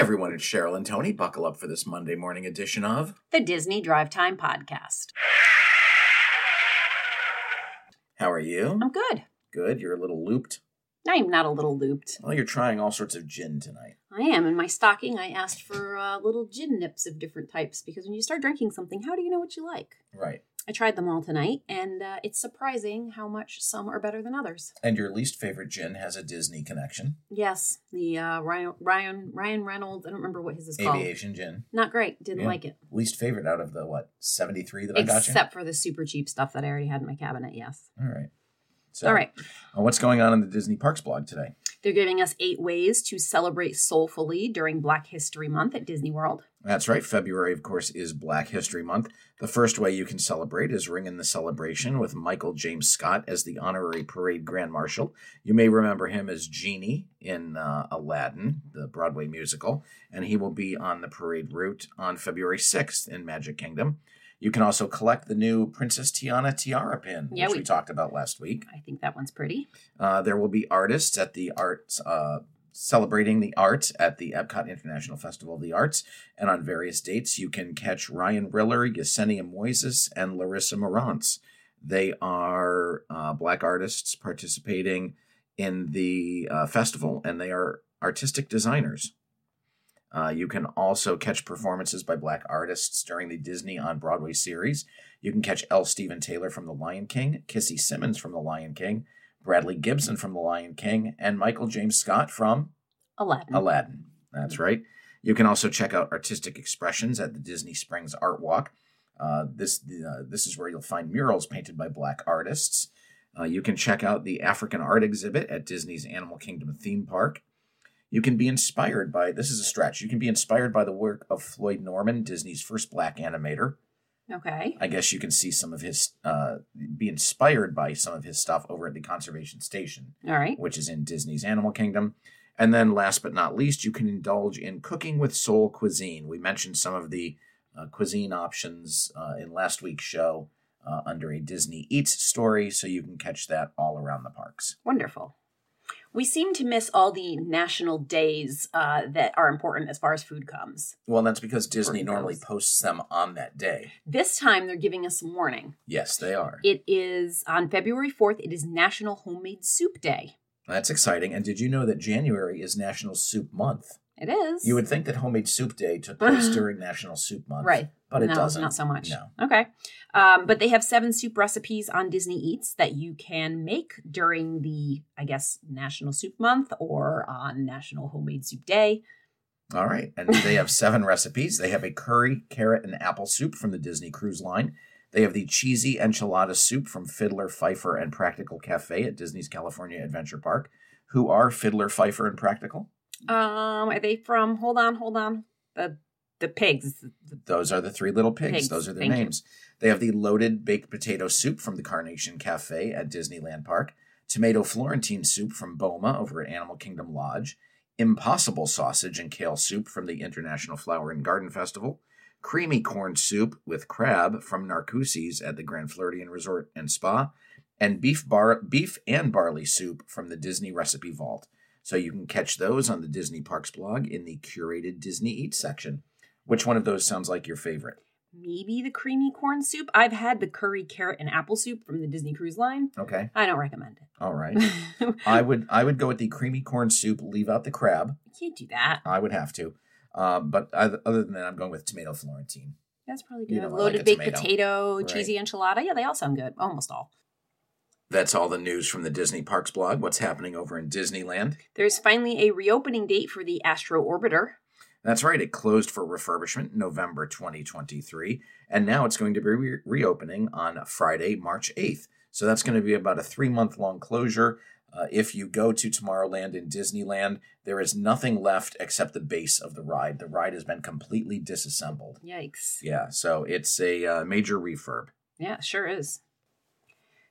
everyone, it's Cheryl and Tony. Buckle up for this Monday morning edition of the Disney Drive Time Podcast. How are you? I'm good. Good. You're a little looped. I'm not a little looped. Well, you're trying all sorts of gin tonight. I am. In my stocking, I asked for uh, little gin nips of different types because when you start drinking something, how do you know what you like? Right. I tried them all tonight, and uh, it's surprising how much some are better than others. And your least favorite gin has a Disney connection. Yes, the uh, Ryan Ryan Ryan Reynolds. I don't remember what his is called. Aviation gin. Not great. Didn't Yeah. like it. Least favorite out of the what seventy three that I got you. Except for the super cheap stuff that I already had in my cabinet. Yes. All right. So, All right. uh, what's going on in the Disney Parks blog today? They're giving us eight ways to celebrate soulfully during Black History Month at Disney World. That's right. February, of course, is Black History Month. The first way you can celebrate is ring in the celebration with Michael James Scott as the honorary parade grand marshal. You may remember him as Genie in uh, Aladdin, the Broadway musical, and he will be on the parade route on February 6th in Magic Kingdom. You can also collect the new Princess Tiana tiara pin, Yeah, which we, we- talked about last week. I think that one's pretty. Uh, there will be artists at the arts, uh, celebrating the arts at the Epcot International Festival of the Arts. And on various dates, you can catch Ryan Riller, Yesenia Moises, and Larissa Morantz. They are uh, black artists participating in the uh, festival, and they are artistic designers. Uh, you can also catch performances by black artists during the Disney on Broadway series. You can catch L. Stephen Taylor from The Lion King, Kissy Simmons from The Lion King, Bradley Gibson from The Lion King, and Michael James Scott from Aladdin. Aladdin. That's right. You can also check out artistic expressions at the Disney Springs Art Walk. Uh, this uh, this is where you'll find murals painted by black artists. Uh, you can check out the African art exhibit at Disney's Animal Kingdom theme park. You can be inspired by this is a stretch. You can be inspired by the work of Floyd Norman, Disney's first black animator. Okay. I guess you can see some of his, uh, be inspired by some of his stuff over at the Conservation Station, All right. which is in Disney's Animal Kingdom. And then, last but not least, you can indulge in cooking with soul cuisine. We mentioned some of the uh, cuisine options uh, in last week's show uh, under a Disney Eats story, so you can catch that all around the parks. Wonderful. We seem to miss all the national days uh, that are important as far as food comes. Well, that's because Disney normally posts them on that day. This time they're giving us some warning. Yes, they are. It is on February 4th, it is National Homemade Soup Day. That's exciting. And did you know that January is National Soup Month? It is. You would think that Homemade Soup Day took place during National Soup Month. Right. But it no, doesn't. Not so much. No. Okay. Um, but they have seven soup recipes on Disney Eats that you can make during the, I guess, National Soup Month or on National Homemade Soup Day. All right. And they have seven recipes. They have a curry, carrot, and apple soup from the Disney Cruise Line. They have the cheesy enchilada soup from Fiddler, Fifer, and Practical Cafe at Disney's California Adventure Park. Who are Fiddler, Fifer, and Practical? Um, are they from? Hold on, hold on. The the pigs. Those are the three little pigs. Pigs, Those are their thank you. names. They have the loaded baked potato soup from the Carnation Cafe at Disneyland Park, tomato Florentine soup from Boma over at Animal Kingdom Lodge, impossible sausage and kale soup from the International Flower and Garden Festival, creamy corn soup with crab from Narcoossee's at the Grand Floridian Resort and Spa, and beef bar beef and barley soup from the Disney Recipe Vault. So you can catch those on the Disney Parks blog in the curated Disney Eats section. Which one of those sounds like your favorite? Maybe the creamy corn soup. I've had the curry, carrot, and apple soup from the Disney Cruise Line. Okay. I don't recommend it. All right. I would I would go with the creamy corn soup, leave out the crab. You can't do that. I would have to. Um, but other than that, I'm going with tomato Florentine. That's probably You good. know, I like Loaded baked tomato. potato, Right. cheesy enchilada. Yeah, they all sound good. Almost all. That's all the news from the Disney Parks blog. What's happening over in Disneyland? There's finally a reopening date for the Astro Orbiter. That's right. It closed for refurbishment November 2023, and now it's going to be re- reopening on Friday, March 8th. So that's going to be about a three month long closure. Uh, if you go to Tomorrowland in Disneyland, there is nothing left except the base of the ride. The ride has been completely disassembled. Yikes. Yeah, so it's a uh, major refurb. Yeah, sure is.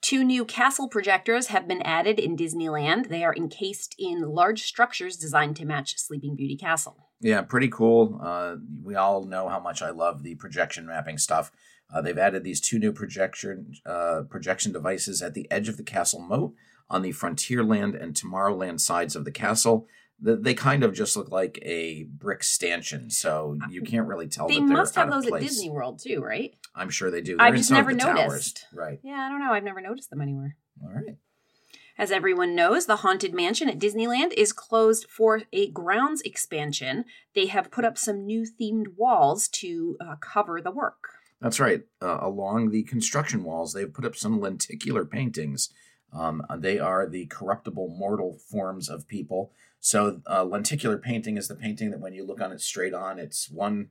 Two new castle projectors have been added in Disneyland. They are encased in large structures designed to match Sleeping Beauty Castle. Yeah, pretty cool. Uh, we all know how much I love the projection mapping stuff. Uh, they've added these two new projection uh, projection devices at the edge of the castle moat on the Frontierland and Tomorrowland sides of the castle. The, they kind of just look like a brick stanchion, so you can't really tell. They that they're must have those at. Disney World too, right? I'm sure they do. I've They're in just never the towers. noticed. Right. Yeah, I don't know. I've never noticed them anywhere. All right. As everyone knows, the Haunted Mansion at Disneyland is closed for a grounds expansion. They have put up some new themed walls to uh, cover the work. That's right. Uh, along the construction walls, they've put up some lenticular paintings. Um, they are the corruptible mortal forms of people. So, uh, lenticular painting is the painting that when you look on it straight on, it's one,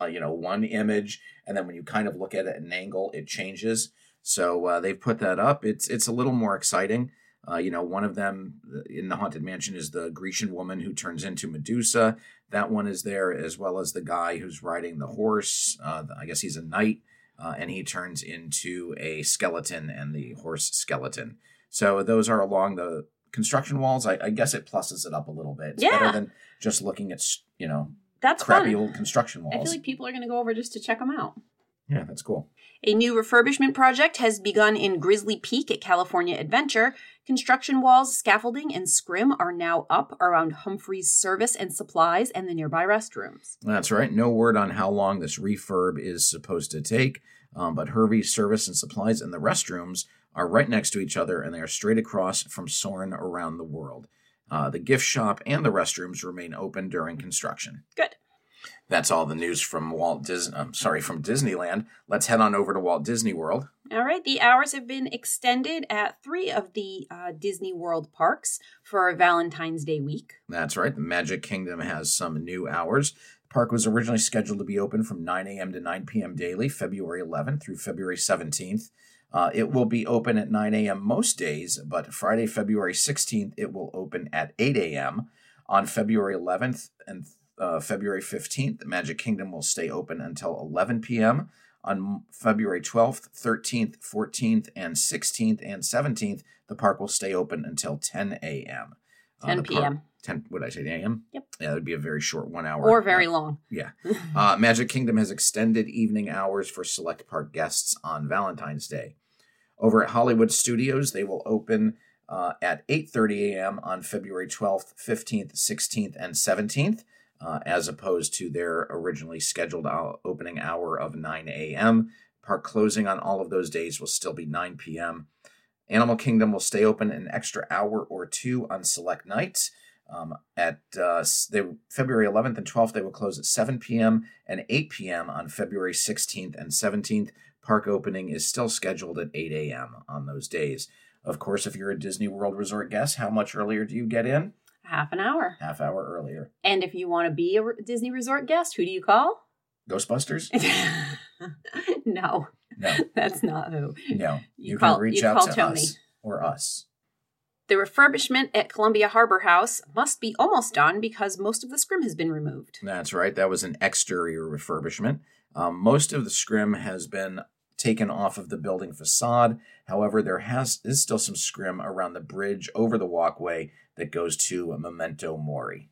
uh, you know, one image, and then when you kind of look at it at an angle, it changes. So uh, they've put that up. It's it's a little more exciting. Uh, you know, one of them uh, in the haunted mansion is the Grecian woman who turns into Medusa. That one is there, as well as the guy who's riding the horse. Uh, I guess he's a knight, and he turns into a skeleton and the horse skeleton. So those are along the construction walls. I, I guess it pluses it up a little bit. It's Yeah. better than just looking at you know That's crappy fun. old construction walls. I feel like people are going to go over just to check them out. yeah, that's cool. A new refurbishment project has begun in Grizzly Peak at California Adventure. Construction walls, scaffolding, and scrim are now up around Humphrey's Service and Supplies and the nearby restrooms. That's right. No word on how long this refurb is supposed to take, um, but Humphrey's service and supplies and the restrooms are right next to each other and they are straight across from Soarin' around the world. Uh, the gift shop and the restrooms remain open during construction. Good. That's all the news from Walt Disney. I'm sorry, from Disneyland. Let's head on over to Walt Disney World. All right, the hours have been extended at three of the uh, Disney World parks for Valentine's Day week. That's right. The Magic Kingdom has some new hours. The park was originally scheduled to be open from 9 a.m. to 9 p.m. daily, February 11th through February 17th. Uh, it will be open at 9 a.m. most days, but Friday, February 16th, it will open at 8 a.m. On February 11th and uh, February 15th, the Magic Kingdom will stay open until 11 p.m. On February 12th, 13th, 14th, and 16th and 17th, the park will stay open until 10 a.m. Uh, 10 the park- p.m. 10 what did I say a.m. Yep. Yeah, that would be a very short one hour. or very long. Yeah. Uh, Magic Kingdom has extended evening hours for select park guests on Valentine's Day. Over at Hollywood Studios, they will open uh, at 8:30 a.m. on February 12th, 15th, 16th, and 17th, uh, as opposed to their originally scheduled opening hour of 9 a.m. Park closing on all of those days will still be 9 p.m. Animal Kingdom will stay open an extra hour or two on select nights. Um, at uh, they, February 11th and 12th, they will close at 7 p.m. and 8 p.m. on February 16th and 17th. Park opening is still scheduled at 8 a.m. on those days. Of course, if you're a Disney World Resort guest, how much earlier do you get in? Half an hour. Half hour earlier. And if you want to be a Disney Resort guest, who do you call? Ghostbusters? no, No, that's not who. no. You You, call- can reach you out call to Tony. us or us. The refurbishment at Columbia Harbor House must be almost done because most of the scrim has been removed. That's right. That was an exterior refurbishment. Um, most of the scrim has been taken off of the building facade. However, there has is still some scrim around the bridge over the walkway that goes to Memento Mori.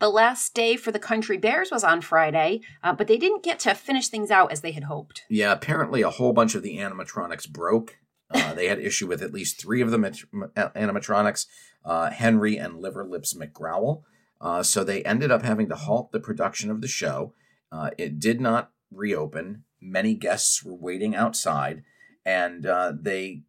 The last day for the Country Bears was on Friday, uh, but they didn't get to finish things out as they had hoped. Yeah, apparently a whole bunch of the animatronics broke. Uh, they had issue with at least three of the mat- animatronics, uh, Henry and Liver Lips. Uh, so they ended up having to halt the production of the show. Uh, it did not reopen. Many guests were waiting outside, and uh, they,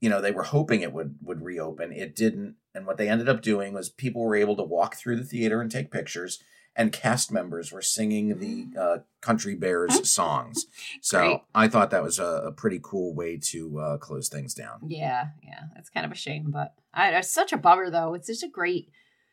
you know, they were hoping it would would reopen. It didn't, and what they ended up doing was people were able to walk through the theater and take pictures, and cast members were singing the uh, Country Bears songs. So Great. I thought that was a, a pretty cool way to uh, close things down. Yeah, yeah, that's kind of a shame, but I, it's such a bummer though. It's such a great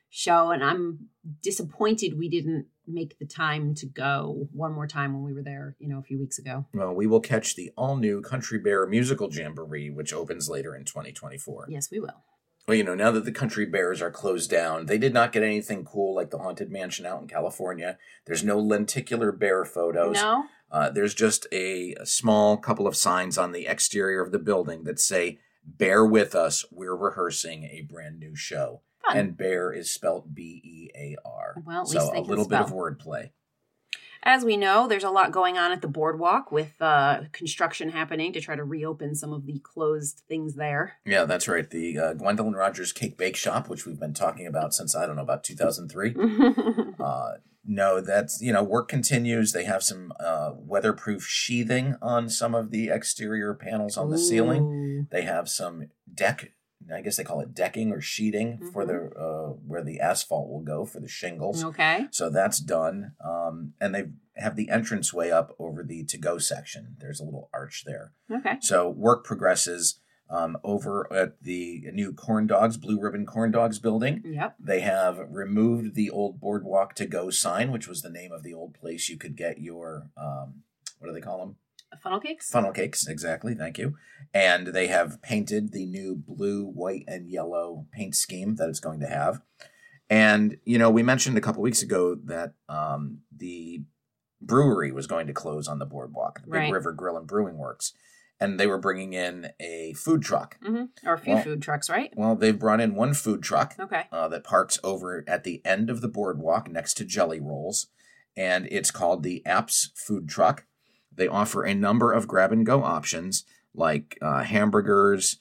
show, and I'm disappointed we didn't make the time to go one more time when we were there, you know, a few weeks ago. Well, we will catch the all new Country Bear musical jamboree, which opens later in 2024. Yes, we will. Well, you know, now that the Country Bears are closed down, they did not get anything cool like the Haunted Mansion out in California. There's no lenticular bear photos. No, Uh, there's just a, a small couple of signs on the exterior of the building that say, Bear with us, we're rehearsing a brand new show. fun. And bear is spelled B E A R. Well, at so least they a can little bit of wordplay. As we know, there's a lot going on at the boardwalk with uh, construction happening to try to reopen some of the closed things there. Yeah, that's right. The uh, Gwendolyn Rogers Cake Bake Shop, which we've been talking about since I don't know about 2003. uh, no, that's you know work continues. They have some uh, weatherproof sheathing on some of the exterior panels on the ceiling. They have some deck. I guess they call it decking or sheeting for the uh, where the asphalt will go for the shingles. Okay. So that's done. Um, and they have the entrance way up over the to go section. There's a little arch there. Okay. So work progresses um, over at the new Corn Dogs, Blue Ribbon Corn Dogs building. Yep. They have removed the old Boardwalk to Go sign, which was the name of the old place you could get your, um, what do they call them? Funnel cakes. Funnel cakes, exactly. Thank you. And they have painted the new blue, white, and yellow paint scheme that it's going to have. And, you know, we mentioned a couple weeks ago that um, the brewery was going to close on the boardwalk, the Big Right. River Grill and Brewing Works. And they were bringing in a food truck. hmm Or a few Well- food trucks, right? Well, they've brought in one food truck Okay. uh, that parks over at the end of the boardwalk next to Jelly Rolls, and it's called the Apps Food Truck. They offer a number of grab and go options like uh, hamburgers,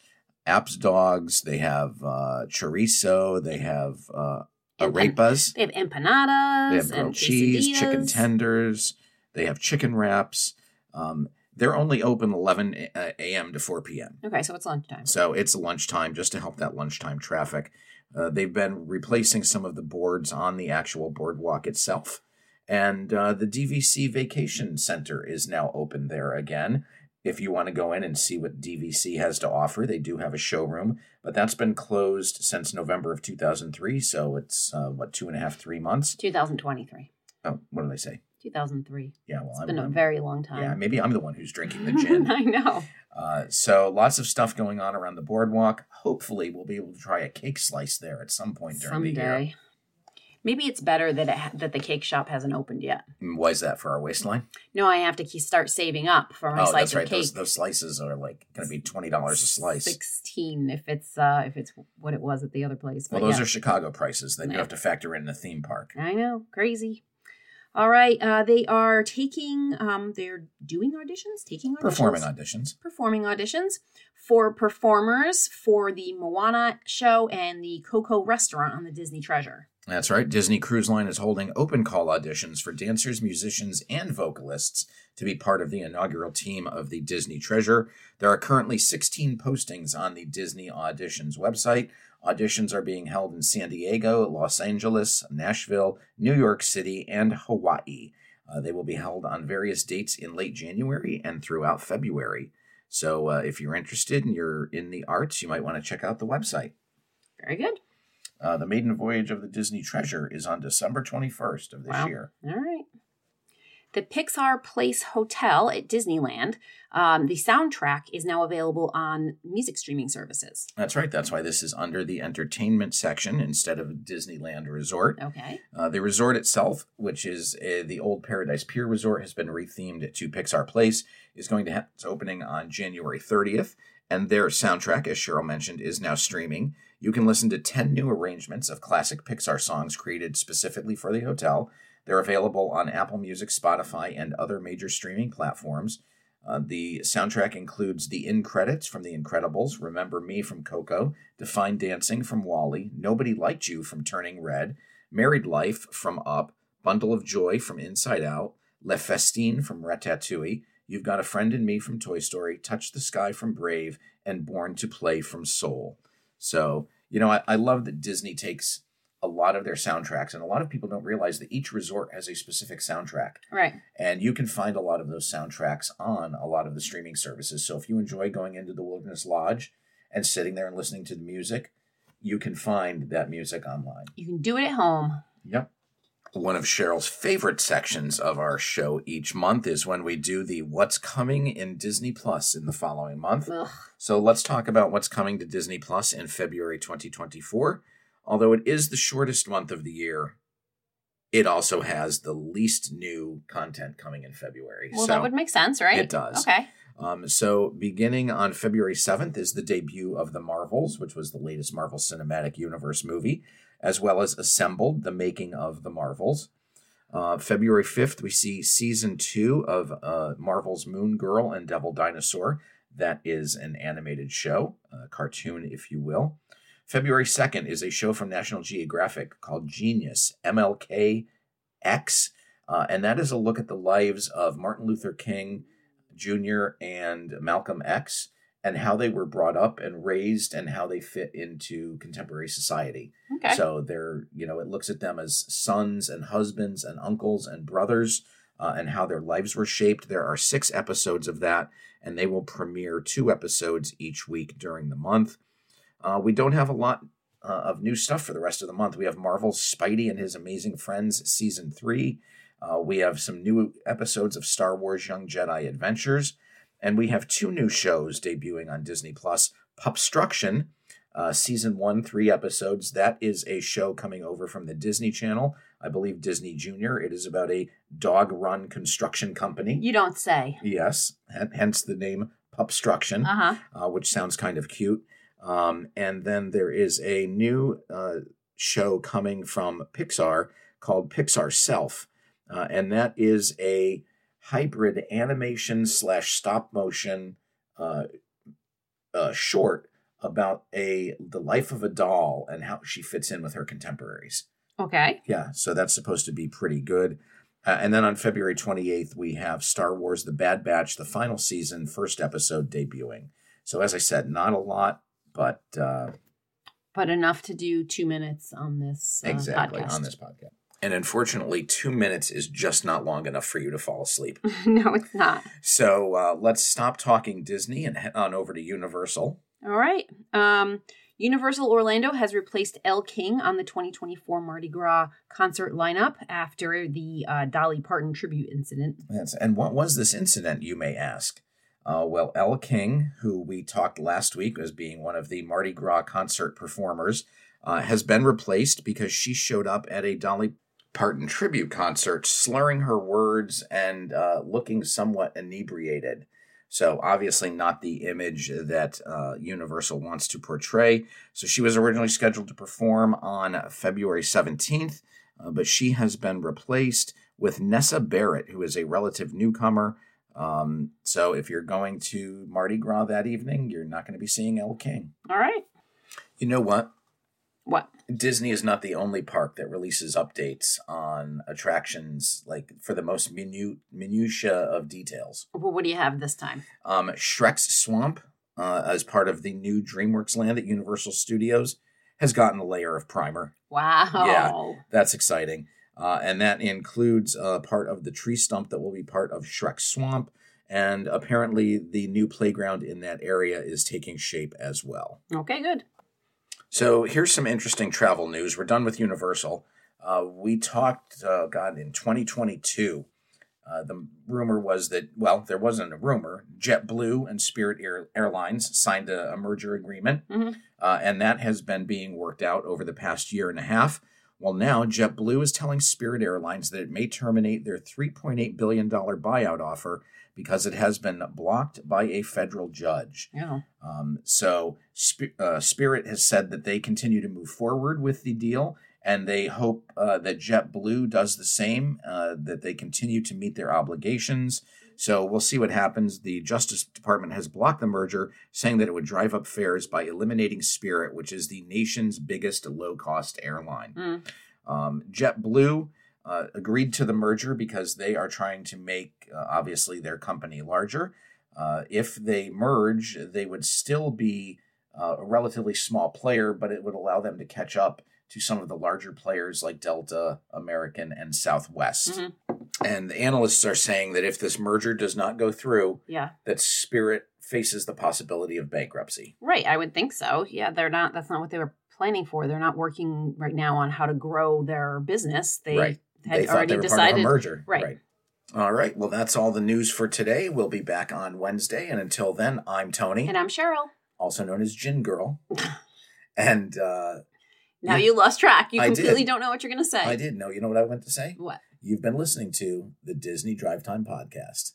Apps dogs. They have uh, chorizo. They have uh, arepas. They have empanadas They have and grilled cheese, chicken tenders. They have chicken wraps. Um, they're only open 11 a.m. to 4 p.m. Okay, so it's lunchtime. So it's lunchtime just to help that lunchtime traffic. Uh, they've been replacing some of the boards on the actual boardwalk itself. And uh, the DVC Vacation Center is now open there again. If you want to go in and see what DVC has to offer, they do have a showroom, but that's been closed since November of 2003. So it's, uh, what, two and a half, three months? 2023. Oh, what did I say? 2003. Yeah, well, It's I'm, been a I'm- very long time. yeah, maybe I'm the one who's drinking the gin. I know. Uh, so lots of stuff going on around the boardwalk. Hopefully, we'll be able to try a cake slice there at some point during the year. Maybe it's better that it ha- that the cake shop hasn't opened yet. Mm, Why is that for our waistline? No, I have to ke- start saving up for my oh, slice that's of right. cake. Those, those slices are like going to be twenty dollars a slice. Sixteen, if it's uh if it's what it was at the other place. Well, those yeah. are Chicago prices. Then you have to factor in the theme park. I know, crazy. All right, uh, they are taking, um, they're doing auditions, taking auditions, Performing auditions. performing auditions for performers for the Moana show and the Coco restaurant on the Disney Treasure. That's right. Disney Cruise Line is holding open call auditions for dancers, musicians, and vocalists to be part of the inaugural team of the Disney Treasure. There are currently 16 postings on the Disney Auditions website. Auditions are being held in San Diego, Los Angeles, Nashville, New York City, and Hawaii. Uh, they will be held on various dates in late January and throughout February. So uh, if you're interested and you're in the arts, you might want to check out the website. Very good. Uh, the maiden voyage of the Disney Treasure is on December 21st of this Wow. year. All right. The Pixar Place Hotel at Disneyland, um, the soundtrack is now available on music streaming services. That's right. That's why this is under the entertainment section instead of Disneyland Resort. Okay. Uh, the resort itself, which is uh, the old Paradise Pier Resort, has been rethemed to Pixar Place, is going to have its opening on January 30th. And their soundtrack, as Cheryl mentioned, is now streaming. You can listen to 10 new arrangements of classic Pixar songs created specifically for the hotel. They're available on Apple Music, Spotify, and other major streaming platforms. Uh, the soundtrack includes the Incredits from The Incredibles, Remember Me from Coco, Define Dancing from WALL-E, Nobody Liked You from Turning Red, Married Life from Up, Bundle of Joy from Inside Out, Le Festin from Ratatouille, You've Got a Friend in Me from Toy Story, Touch the Sky from Brave, and Born to Play from Soul. So, you know, I, I love that Disney takes a lot of their soundtracks, and a lot of people don't realize that each resort has a specific soundtrack. Right. And you can find a lot of those soundtracks on a lot of the streaming services. So if you enjoy going into the Wilderness Lodge and sitting there and listening to the music, you can find that music online. You can do it at home. Yep. One of Cheryl's favorite sections of our show each month is when we do the What's Coming in Disney Plus in the following month. Ugh. So let's talk about what's coming to Disney Plus in February 2024. Although it is the shortest month of the year, it also has the least new content coming in February. Well, so that would make sense, right? it does. Okay. Um, so, beginning on February 7th is the debut of The Marvels, which was the latest Marvel Cinematic Universe movie, as well as Assembled, the making of The Marvels. Uh, February 5th, we see season two of uh, Marvel's Moon Girl and Devil Dinosaur. That is an animated show, a cartoon, if you will. February 2nd is a show from National Geographic called Genius, MLK X. Uh, and that is a look at the lives of Martin Luther King Jr. and Malcolm X and how they were brought up and raised and how they fit into contemporary society. Okay. So they're, you know, it looks at them as sons and husbands and uncles and brothers uh, and how their lives were shaped. There are six episodes of that, and they will premiere two episodes each week during the month. Uh, we don't have a lot uh, of new stuff for the rest of the month. We have Marvel's Spidey and His Amazing Friends season three. Uh, we have some new episodes of Star Wars Young Jedi Adventures. And we have two new shows debuting on Disney Plus Pupstruction, uh, season one, three episodes. That is a show coming over from the Disney Channel, I believe Disney Junior. It is about a dog run construction company. you don't say. Yes, hen- hence the name Pupstruction, Uh huh. uh, which sounds kind of cute. Um, and then there is a new uh, show coming from Pixar called Pixar Self, uh, and that is a hybrid animation slash stop motion uh, uh, short about a the life of a doll and how she fits in with her contemporaries. Okay. Yeah, so that's supposed to be pretty good. Uh, and then on February 28th, we have Star Wars The Bad Batch, the final season, first episode debuting. So, as I said, not a lot, but uh, But enough to do two minutes on this uh, exactly podcast. on this podcast. And unfortunately, two minutes is just not long enough for you to fall asleep. no, it's not. So, uh, let's stop talking Disney and head on over to Universal. All right. Um, Universal Orlando has replaced Elle King on the 2024 Mardi Gras concert lineup after the uh, Dolly Parton tribute incident. Yes. And what was this incident, you may ask? Uh, well, Elle King, who we talked last week as being one of the Mardi Gras concert performers, uh, has been replaced because she showed up at a Dolly Parton tribute concert, slurring her words and uh, looking somewhat inebriated. So, obviously, not the image that uh, Universal wants to portray. So, she was originally scheduled to perform on February 17th, uh, but she has been replaced with Nessa Barrett, who is a relative newcomer. Um, so, if you're going to Mardi Gras that evening, you're not going to be seeing Elle King. All right. You know what? What? Disney is not the only park that releases updates on attractions, like for the most minute minutia of details. Well, what do you have this time? Um, Shrek's Swamp, uh, as part of the new DreamWorks land at Universal Studios, has gotten a layer of primer. Wow. Yeah. That's exciting. Uh, and that includes uh, part of the tree stump that will be part of Shrek's Swamp. And apparently, the new playground in that area is taking shape as well. Okay, good. So here's some interesting travel news. We're done with Universal. Uh, we talked, uh, God, in 2022. Uh, the rumor was that, well, there wasn't a rumor. JetBlue and Spirit Air- Airlines signed a, a merger agreement, Mhm. uh, and that has been being worked out over the past year and a half. Well, now JetBlue is telling Spirit Airlines that it may terminate their $3.8 billion buyout offer because it has been blocked by a federal judge. Yeah. Um, so Sp- uh, Spirit has said that they continue to move forward with the deal, and they hope uh, that JetBlue does the same. Uh, that they continue to meet their obligations. So we'll see what happens. The Justice Department has blocked the merger, saying that it would drive up fares by eliminating Spirit, which is the nation's biggest low-cost airline. Mm. Um, JetBlue uh, agreed to the merger because they are trying to make, uh, obviously, their company larger. Uh, if they merge, they would still be uh, a relatively small player, but it would allow them to catch up to some of the larger players like Delta, American, and Southwest. Mhm. And the analysts are saying that if this merger does not go through, Yeah. that Spirit faces the possibility of bankruptcy. Right. I would think so. Yeah. They're not, that's not what they were planning for. They're not working right now on how to grow their business. They Right. Had they already they were decided. part of a merger. Right. right. All right. Well, that's all the news for today. We'll be back on Wednesday. And until then, I'm Tony, And I'm Cheryl. also known as Gin Girl. and uh, Now Yeah. you lost track. You I completely did. don't know what you're going to say. I did know. You know what I went to say? What? You've been listening to the Disney Drive Time Podcast.